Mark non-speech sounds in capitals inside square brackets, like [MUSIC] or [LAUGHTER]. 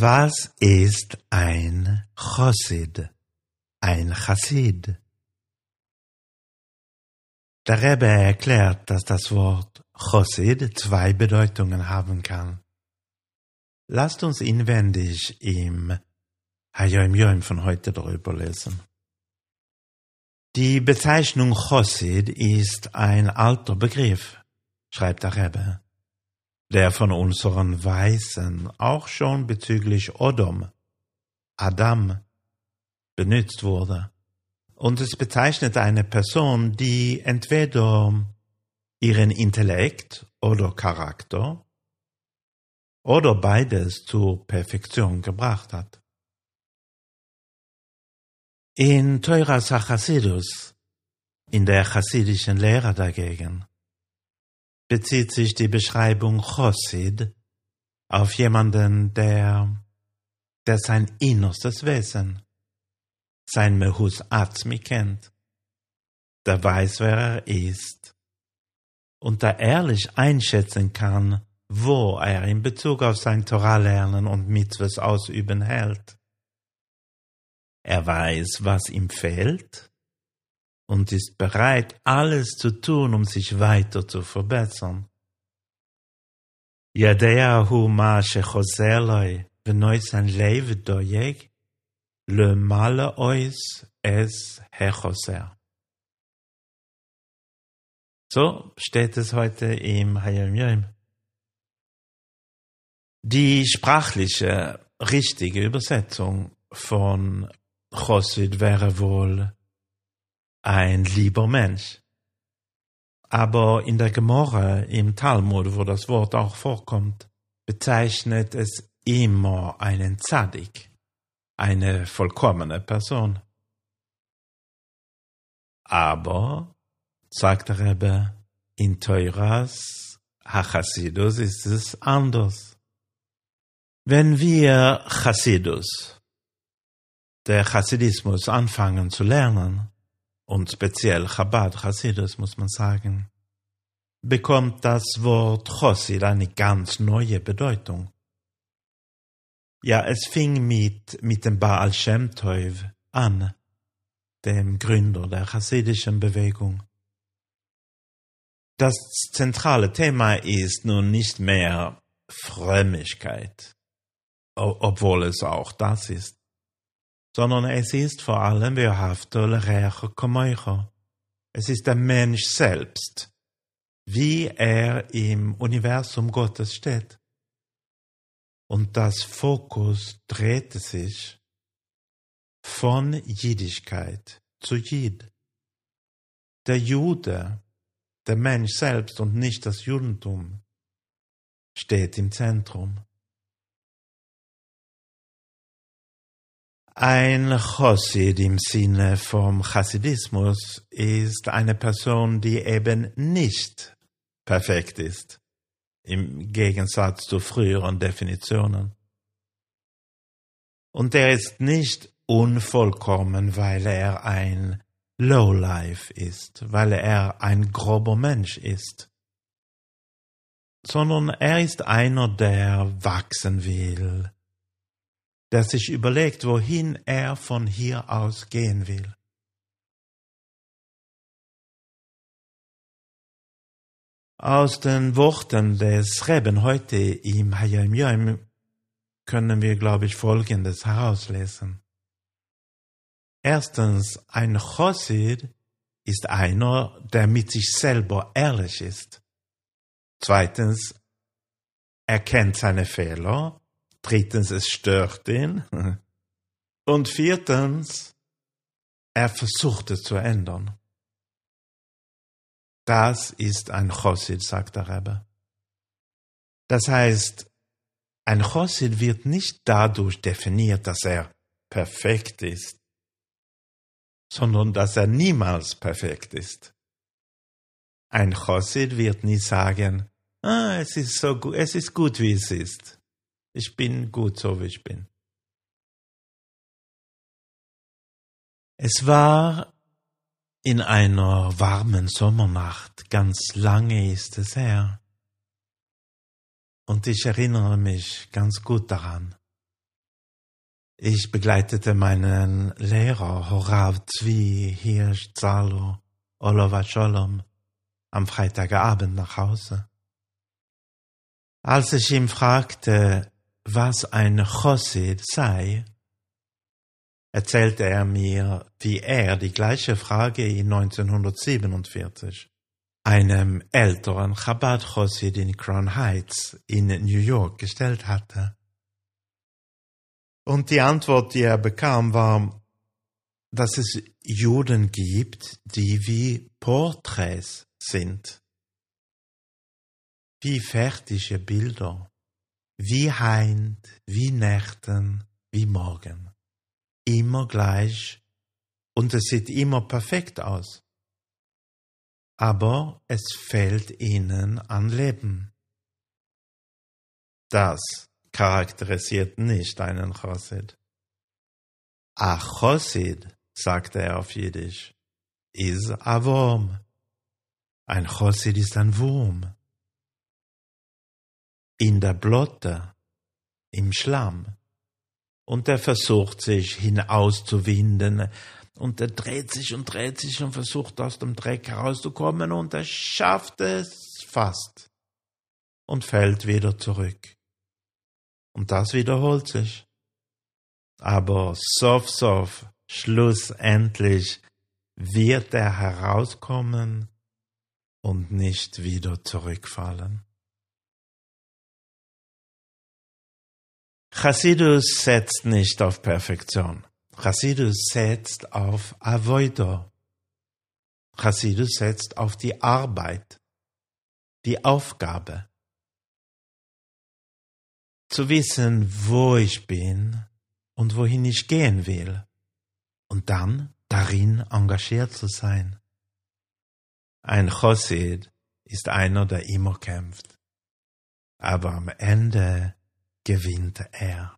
Was ist ein Chassid? Ein Chassid? Der Rebbe erklärt, dass das Wort Chassid zwei Bedeutungen haben kann. Lasst uns inwendig im Hayom Yom von heute darüber lesen. Die Bezeichnung Chassid ist ein alter Begriff, schreibt der Rebbe der von unseren Weisen auch schon bezüglich Odom, Adam, benutzt wurde. Und es bezeichnet eine Person, die entweder ihren Intellekt oder Charakter oder beides zur Perfektion gebracht hat. In Teuras Hachasidus, in der chassidischen Lehre dagegen, bezieht sich die Beschreibung Chosid auf jemanden, der, der sein innerstes Wesen, sein Mehus Atzmi kennt, der weiß, wer er ist und der ehrlich einschätzen kann, wo er in Bezug auf sein Torah-Lernen und Mitzvahs ausüben hält. Er weiß, was ihm fehlt und ist bereit, alles zu tun, um sich weiter zu verbessern. יודע הוא מה שחוזר לו ונויסן לב דויג, למעלה אויס es hechosser. So steht es heute im Hayom Yom. Die sprachliche, richtige Übersetzung von Chosid wäre wohl ein lieber Mensch. Aber in der Gemorre, im Talmud, wo das Wort auch vorkommt, bezeichnet es immer einen Zadik, eine vollkommene Person. Aber, sagt der Rebbe, in Teuras Hachasidus ist es anders. Wenn wir Chasidus, der Chassidismus anfangen zu lernen, und speziell Chabad Hasidus muss man sagen, bekommt das Wort Chosid eine ganz neue Bedeutung. Ja, es fing mit, mit dem Baal Shem Tov an, dem Gründer der chassidischen Bewegung. Das zentrale Thema ist nun nicht mehr Frömmigkeit, obwohl es auch das ist sondern es ist vor allem Es ist der Mensch selbst, wie er im Universum Gottes steht. Und das Fokus drehte sich von Jüdischkeit zu Jid. Der Jude, der Mensch selbst und nicht das Judentum, steht im Zentrum. Ein Chassid im Sinne vom Chassidismus ist eine Person, die eben nicht perfekt ist, im Gegensatz zu früheren Definitionen. Und er ist nicht unvollkommen, weil er ein Lowlife ist, weil er ein grober Mensch ist, sondern er ist einer, der wachsen will, der sich überlegt, wohin er von hier aus gehen will. Aus den Worten des Reben heute im Hayom Yom können wir, glaube ich, Folgendes herauslesen. Erstens, ein Chosid ist einer, der mit sich selber ehrlich ist. Zweitens, er kennt seine Fehler Drittens, es stört ihn. [LAUGHS] Und viertens, er versucht es zu ändern. Das ist ein Chosid, sagt der Rebbe. Das heißt, ein Chosid wird nicht dadurch definiert, dass er perfekt ist, sondern dass er niemals perfekt ist. Ein Chosid wird nie sagen, ah, es ist so gut, es ist gut, wie es ist. Ich bin gut so, wie ich bin. Es war in einer warmen Sommernacht, ganz lange ist es her. Und ich erinnere mich ganz gut daran. Ich begleitete meinen Lehrer Horav Zvi Hirsch Zalo Oliver Sholom am Freitagabend nach Hause. Als ich ihn fragte, was ein Chosid sei, erzählte er mir, wie er die gleiche Frage in 1947 einem älteren Chabad Chosid in Crown Heights in New York gestellt hatte. Und die Antwort, die er bekam, war, dass es Juden gibt, die wie Porträts sind, wie fertige Bilder, wie Heint, wie Nächten, wie Morgen. Immer gleich und es sieht immer perfekt aus. Aber es fehlt ihnen an Leben. Das charakterisiert nicht einen Chosid. A Chosid, sagte er auf Jiddisch, ist a Wurm. Ein Chosid ist ein Wurm. In der Blotte, im Schlamm. Und er versucht sich hinauszuwinden, und er dreht sich und dreht sich und versucht aus dem Dreck herauszukommen, und er schafft es fast und fällt wieder zurück. Und das wiederholt sich. Aber sof sof, schlussendlich wird er herauskommen und nicht wieder zurückfallen. Chassidus setzt nicht auf Perfektion. Chassidus setzt auf Avoido. Chassidus setzt auf die Arbeit, die Aufgabe zu wissen, wo ich bin und wohin ich gehen will und dann darin engagiert zu sein. Ein Chosid ist einer, der immer kämpft, aber am Ende gewinnt er.